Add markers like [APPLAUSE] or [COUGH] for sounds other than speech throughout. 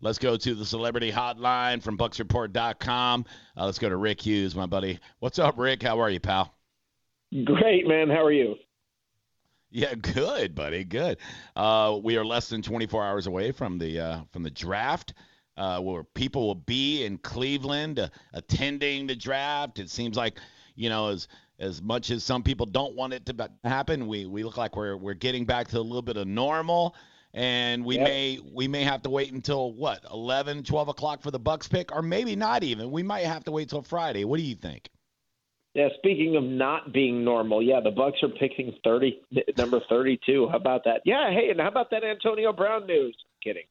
Let's go to the celebrity hotline from BucsReport.com. Uh, let's go to Rick Hughes, my buddy. What's up, Rick? How are you, pal? Great, man. How are you? Yeah, good, buddy. Good. Uh, we are less than 24 hours away from the uh, from the draft, uh, where people will be in Cleveland uh, attending the draft. It seems like, you know, as as much as some people don't want it to happen, we we look like we're we're getting back to a little bit of normal and we yep. may we may have to wait until what 11 12 o'clock for the bucs pick or maybe not even. We might have to wait till friday. What do you think? Yeah speaking of not being normal yeah the bucs are picking 30 number 32 how about that? Yeah hey and how about that antonio brown news? Kidding.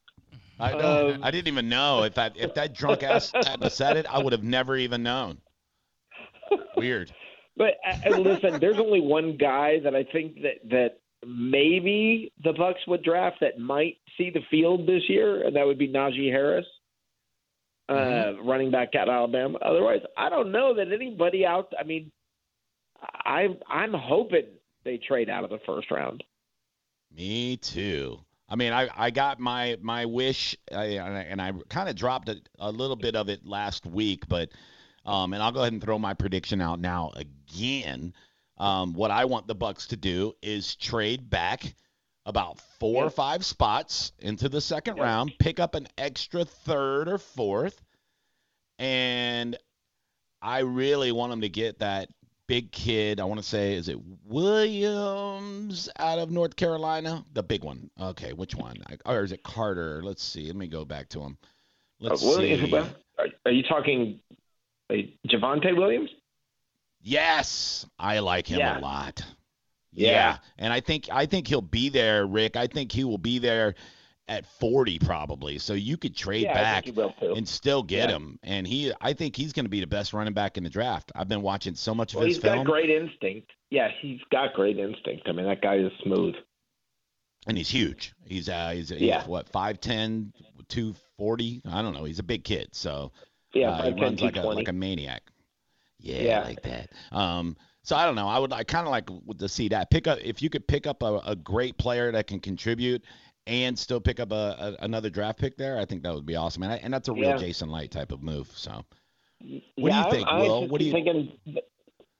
I, um, I didn't even know. If that if that drunk ass [LAUGHS] had said it i would have never even known. Weird. But uh, listen there's only one guy that i think that that maybe the Bucs would draft that might see the field this year, and that would be Najee Harris, uh, mm-hmm. running back at Alabama. Otherwise, I don't know that anybody out. I mean, I'm I'm hoping they trade out of the first round. Me too. I mean, I, I got my my wish, I, and I kind of dropped a, a little bit of it last week, but um, and I'll go ahead and throw my prediction out now again. Um, what I want the Bucs to do is trade back about four or five spots into the second round, pick up an extra third or fourth, and I really want them to get that big kid. I want to say, is it Williams out of North Carolina? The big one. Okay, which one? Or is it Carter? Let's see. Let me go back to him. Let's uh, see. Are you talking uh, Javonte Williams? Yes, I like him yeah. a lot. Yeah. yeah. And I think I think he'll be there, Rick. I think he will be there at 40 probably. So you could trade yeah, back and still get yeah. him. And he I think he's going to be the best running back in the draft. I've been watching so much of well, his he's film. got great instinct. Yeah, he's got great instinct. I mean, that guy is smooth. And he's huge. He's uh he's, he's yeah. what 5'10, 240. I don't know. He's a big kid. So yeah, uh, 5'10, he runs like a like a maniac. Yeah, yeah. like that. Um, so I don't know. I would I kind of like to see that pick up if you could pick up a, a great player that can contribute and still pick up a, a, another draft pick there. I think that would be awesome, and I, and that's a real yeah. Jason Licht type of move. So, what yeah, do you think, I, Will? What do you thinking?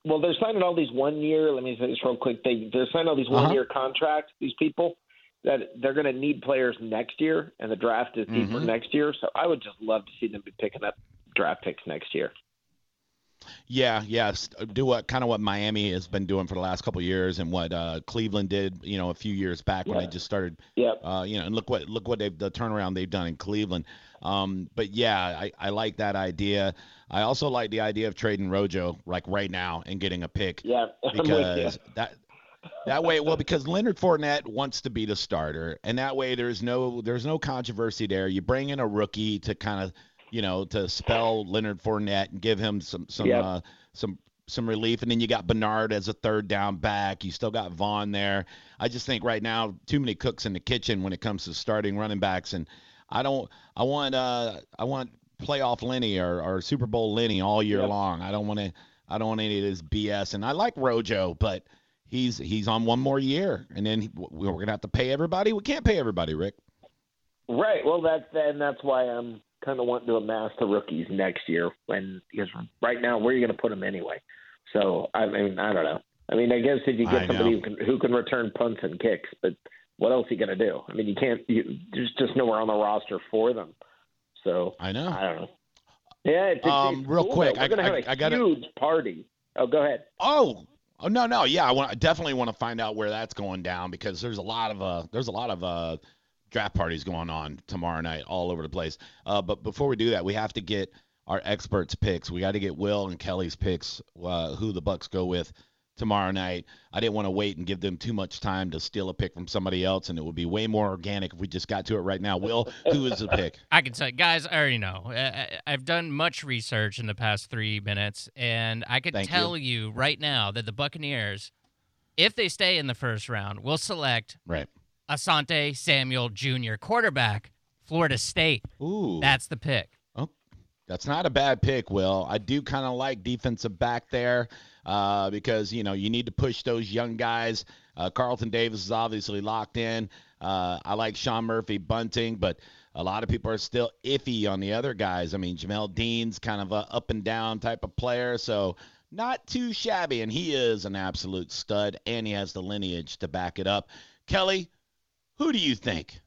Well, they're signing all these one year. Let me say this real quick. They they're signing all these one year uh-huh. contracts. These people that they're going to need players next year, and the draft is deeper mm-hmm. next year. So I would just love to see them be picking up draft picks next year. Yeah, yes. Do what kind of what Miami has been doing for the last couple years, and what uh, Cleveland did, you know, a few years back when they just started. Yeah. Uh, you know, and look what look what they've the turnaround they've done in Cleveland. Um, but yeah, I, I like that idea. I also like the idea of trading Rojo like right now and getting a pick. Yeah, [LAUGHS] because that that way, well, because Leonard Fournette wants to be the starter, and that way there's no there's no controversy there. You bring in a rookie to kind of you know, to spell Leonard Fournette and give him some some yep. uh, some some relief. And then you got Bernard as a third down back. You still got Vaughn there. I just think right now too many cooks in the kitchen when it comes to starting running backs. And I don't. I want uh I want playoff Lenny or, or Super Bowl Lenny all year yep. long. I don't want to. I don't want any of this BS. And I like Rojo, but he's he's on one more year, and then we're gonna have to pay everybody. We can't pay everybody, Rick. Right. Well, that's and that's why I'm kind of wanting to amass the rookies next year. When because right now, where are you going to put them anyway? So I mean, I don't know. I mean, I guess if you get somebody who can who can return punts and kicks, but what else are you going to do? I mean, you can't. You, there's just nowhere on the roster for them. So I know. I don't know. Yeah, it's, it's, um, it's real cool, quick, though. we're I, gonna have I, a I got huge party. Oh, go ahead. Oh, oh no, no, yeah, I want. I definitely want to find out where that's going down because there's a lot of uh, there's a lot of uh, draft parties going on tomorrow night all over the place. Uh, but before we do that, we have to get our experts' picks. We got to get Will and Kelly's picks, uh, who the Bucs go with tomorrow night. I didn't want to wait and give them too much time to steal a pick from somebody else, and it would be way more organic if we just got to it right now. Will, who is the pick? [LAUGHS] I can tell you, guys, I already know. I've done much research in the past three minutes, and I can Thank tell you. you right now that the Buccaneers, if they stay in the first round, will select right Asante Samuel Jr., quarterback, Florida State. Ooh. That's the pick. Oh, that's not a bad pick, Will. I do kind of like defensive back there uh, because, you know, you need to push those young guys. Uh, Carlton Davis is obviously locked in. Uh, I like Sean Murphy-Bunting, but A lot of people are still iffy on the other guys. I mean, Jamel Dean's kind of a up and down type of player, so not too shabby, and he is an absolute stud, and he has the lineage to back it up. Kelly, who do you think?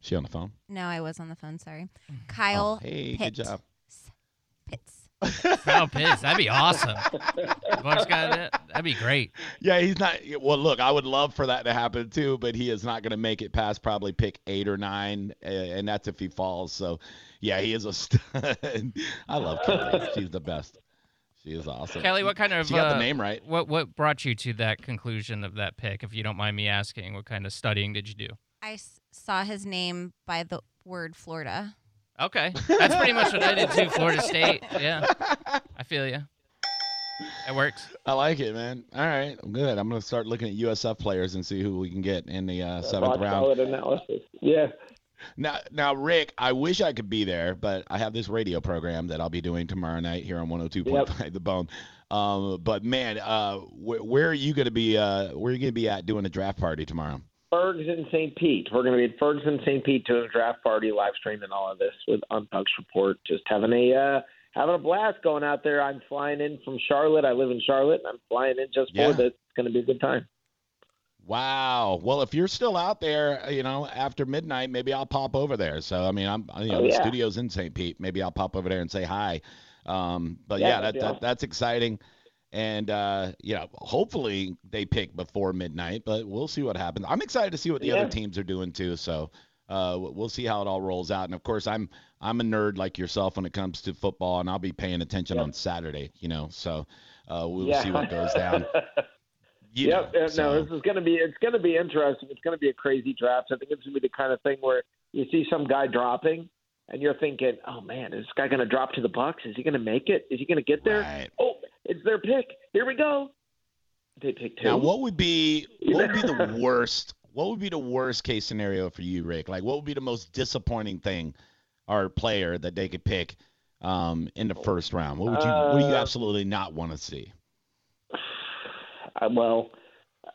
She on the phone? No, I was on the phone. Sorry, Oh, Kyle hey, Pitt. good job. Pitts. Kyle Pitts, that'd be awesome. [LAUGHS] Bucs got that. That'd be great. Yeah, he's not. Well, look, I would love for that to happen too, but he is not going to make it past probably pick eight or nine, uh, and that's if he falls. So, yeah, he is a stud. [LAUGHS] I love Kelly. She's the best. She is awesome. Kelly, what kind of She got uh, the name right. What what brought you to that conclusion of that pick? If you don't mind me asking, what kind of studying did you do? I s- saw his name by the word Florida. Okay, that's pretty much what I did too. Florida State. Yeah, I feel you. It works. I like it, man. All right, good. I'm going to start looking at USF players and see who we can get in the uh, seventh round. solid analysis. Yeah. Now, now, Rick, I wish I could be there, but I have this radio program that I'll be doing tomorrow night here on 102.5 The Bone. Um, but man, uh, wh- where are you going to be? Uh, where are you going to be at doing a draft party tomorrow? Fergs in St. Pete. We're going to be at Fergs in St. Pete doing a draft party, live streaming all of this with on Report. Just having a uh, having a blast going out there. I'm flying in from Charlotte. I live in Charlotte, and I'm flying in just Yeah. for this. It's going to be a good time. Wow. Well, if you're still out there, uh, you know, after midnight, maybe I'll pop over there. So, I mean, I'm, you know, Oh, the yeah. studio's in St. Pete. Maybe I'll pop over there and say hi. Um, but Yeah, yeah, that, that that's exciting. And uh, you know, hopefully they pick before midnight, but we'll see what happens. I'm excited to see what the other teams are doing too. So uh, we'll see how it all rolls out. And of course, I'm I'm a nerd like yourself when it comes to football, and I'll be paying attention on Saturday. You know, so uh, we'll see what goes down. [LAUGHS] You yep. know, yeah, so- No, this is going to be it's going to be interesting. It's going to be a crazy draft. I think it's going to be the kind of thing where you see some guy dropping, and you're thinking, "Oh man, is this guy going to drop to the Bucs? Is he going to make it? Is he going to get there? Right. Oh, it's their pick. Here we go. They pick two. Now, what would be what would be the [LAUGHS] worst? What would be the worst case scenario for you, Rick? Like, what would be the most disappointing thing or player that they could pick um, in the first round? What would you What do you Uh, absolutely not want to see? I, well,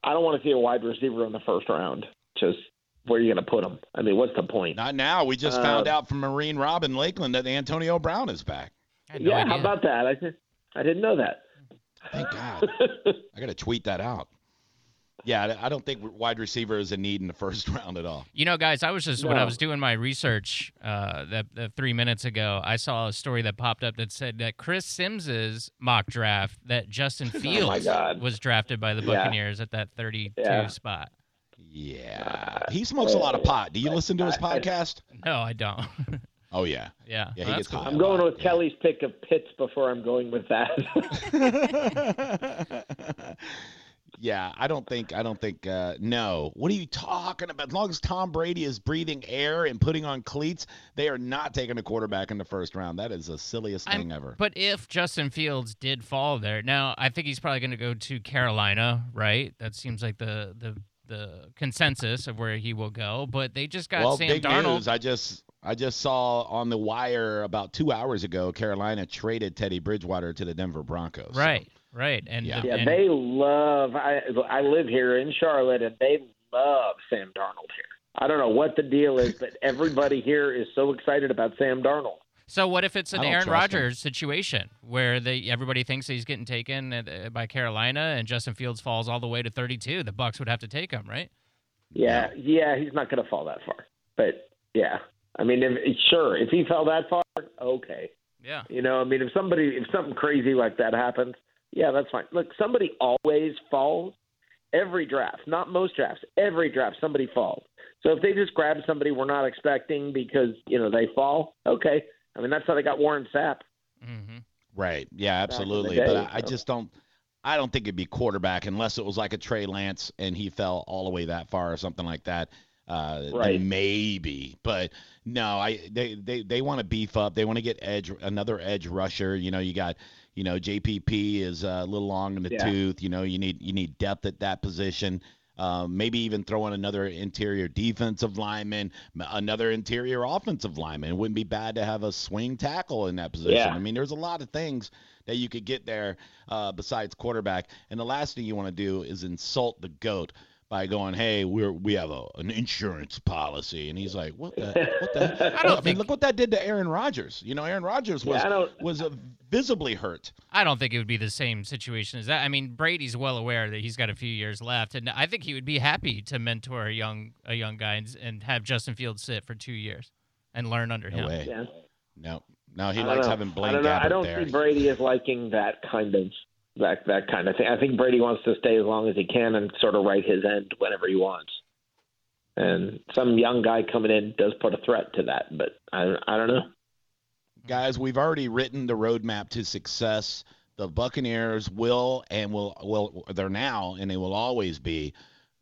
I don't want to see a wide receiver in the first round. Just where are you going to put him? I mean, what's the point? Not now. We just uh, found out from Marine Robin Lakeland that Antonio Brown is back. No yeah, idea. how about that? I I didn't know that. Thank God. [LAUGHS] I got to tweet that out. Yeah, I I don't think wide receiver is a need in the first [LAUGHS] round at all. You know, guys, I was just when I was doing my research uh, that, that three minutes ago, I saw a story that popped up that said that Chris Sims's mock draft that Justin [LAUGHS] Fields God. was drafted by the Yeah. Buccaneers at that 32 Yeah. spot. Yeah, he smokes a lot of pot. Do you listen to his I- I- podcast? No, I don't. [LAUGHS] Oh yeah. yeah, Yeah, he Well, gets cool. I'm going with Yeah. Kelly's pick of Pitts before I'm going with that. Yeah, I don't think I don't think uh no. What are you talking about? As long as Tom Brady is breathing air and putting on cleats, they are not taking a quarterback in the first round. That is the silliest I'm- thing ever. But if Justin Fields did fall there, now I think he's probably going to go to Carolina, right? That seems like the the the consensus of where he will go. But they just got well, Sam big Darnold. news. I just I just saw on the wire about 2 hours ago Carolina traded Teddy Bridgewater to the Denver Broncos. So- Right, right, and Yeah. yeah, and- they love. I I live here in Charlotte, and they love Sam Darnold here. I don't know what the deal is, but everybody here is so excited about Sam Darnold. So what if it's an Aaron trust him. Rodgers situation where they everybody thinks he's getting taken at, uh, by Carolina and Justin Fields falls all the way to 32? The Bucs would have to take him, right? Yeah, yeah, he's not going to fall that far. But yeah, I mean, if, sure, if he fell that far, okay. Yeah. You know, I mean, if somebody, if something crazy like that happens, yeah, that's fine. Look, somebody always falls. Every draft, not most drafts, every draft, somebody falls. So if they just grab somebody we're not expecting because you know they fall, okay. I mean, that's how they got Warren Sapp. hmm Right. Yeah, absolutely. day, but I, I just don't. I don't think it'd be quarterback unless it was like a Trey Lance and he fell all the way that far or something like that. Uh, Right. maybe, but no. I they they, they want to beef up. They want to get edge another edge rusher. You know, you got you know JPP is uh, a little long in the Yeah. tooth. You know, you need you need depth at that position. Um, maybe even throw in another interior defensive lineman, another interior offensive lineman. It wouldn't be bad to have a swing tackle in that position. Yeah. I mean, there's a lot of things that you could get there uh, besides quarterback. And the last thing you want to do is insult the GOAT by going, "Hey, we're we have a an insurance policy," and he's like, "What the what the?" [LAUGHS] I don't mean, look what that did to Aaron Rodgers. You know, Aaron Rodgers was Yeah, was uh, visibly hurt. I don't think it would be the same situation as that. I mean, Brady's well aware that he's got a few years left, and I think he would be happy to mentor a young a young guy and, and have Justin Fields sit for two years and learn under No him. way. Yeah. No, no, he I don't likes know. having I Blaine don't know. I don't there. see Brady as liking that kind of that that kind of thing. I think Brady wants to stay as long as he can and sort of write his end whenever he wants. And some young guy coming in does put a threat to that, but I I don't know. Guys, we've already written the roadmap to success. The Buccaneers will and will will they're now and they will always be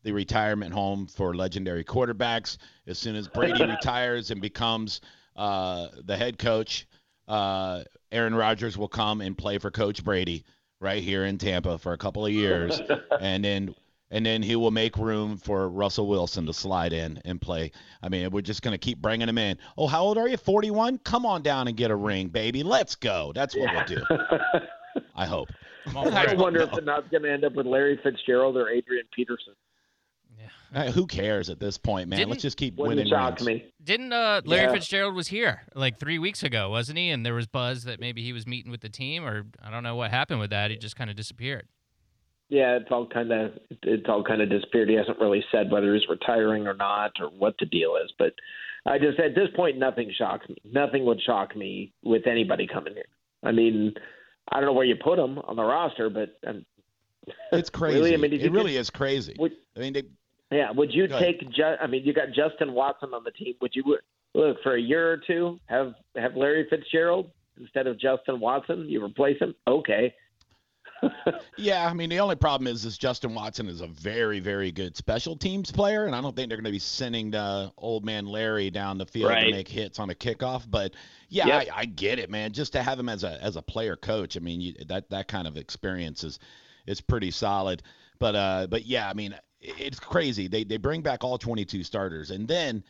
the retirement home for legendary quarterbacks. As soon as Brady [LAUGHS] retires and becomes uh, the head coach, uh, Aaron Rodgers will come and play for Coach Brady right here in Tampa for a couple of years, [LAUGHS] and then and then he will make room for Russell Wilson to slide in and play. I mean, we're just going to keep bringing him in. Oh, how old are you? 41? Come on down and get a ring, baby. Let's go. That's what we'll do. [LAUGHS] I hope. I'm all I for it. wonder if the nut's going to end up with Larry Fitzgerald or Adrian Peterson. Uh, who cares at this point, man? Didn't- Let's just keep winning shock me. Didn't uh, Larry Yeah. Fitzgerald was here like three weeks ago, wasn't he? And there was buzz that maybe he was meeting with the team, or I don't know what happened with that. He just kind of disappeared. Yeah, it's all kind of it's all kind of disappeared. He hasn't really said whether he's retiring or not or what the deal is. But I just at this point, nothing shocks me. Nothing would shock me with anybody coming here. I mean, I don't know where you put him on the roster, but um, [LAUGHS] It's crazy. Really? I mean, it you really is crazy. would I mean, they, yeah, would you Go take? Ju- I mean, you got Justin Watson on the team. Would you look for a year or two have have Larry Fitzgerald instead of Justin Watson? You replace him, okay. [LAUGHS] yeah, I mean, the only problem is, is Justin Watson is a very, very good special teams player, and I don't think they're going to be sending the old man Larry down the field to make hits on a kickoff. But yeah, Yep. I, I get it, man. Just to have him as a as a player coach, I mean, you, that that kind of experience is is pretty solid. But uh, but yeah, I mean, it's crazy. They they bring back all 22 starters, and then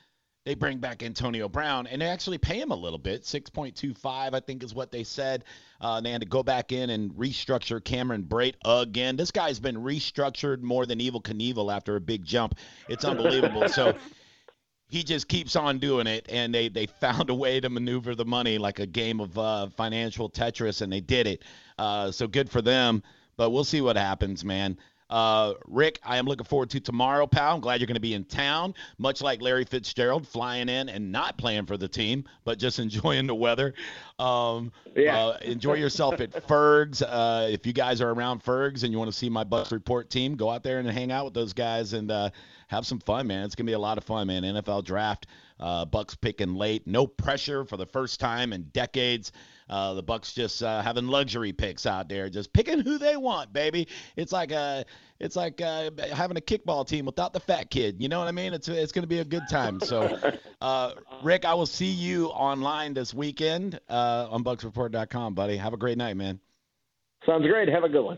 they bring back Antonio Brown, and they actually pay him a little bit, 6.25, I think is what they said. Uh, they had to go back in and restructure Cameron Brate again. This guy's been restructured more than Evel Knievel after a big jump. It's unbelievable. so [LAUGHS] he just keeps on doing it, and they they found a way to maneuver the money like a game of uh, financial Tetris, and they did it. Uh, so good for them. But we'll see what happens, man. Uh, Rick, I am looking forward to tomorrow, pal. I'm glad you're going to be in town, much like Larry Fitzgerald, flying in and not playing for the team, but just [LAUGHS] enjoying the weather. Um, Yeah. uh, enjoy yourself at [LAUGHS] Fergs. Uh, if you guys are around Fergs and you want to see my Bucs Report team, go out there and hang out with those guys and uh, have some fun, man. It's gonna be a lot of fun, man. NFL draft, uh, Bucs picking late, no pressure for the first time in decades. Uh, the Bucs just uh, having luxury picks out there, just picking who they want, baby. It's like uh it's like uh, having a kickball team without the fat kid. You know what I mean? It's it's gonna be a good time. So, [LAUGHS] uh, Rick, I will see you online this weekend uh, on BucsReport.com, buddy. Have a great night, man. Sounds great. Have a good one.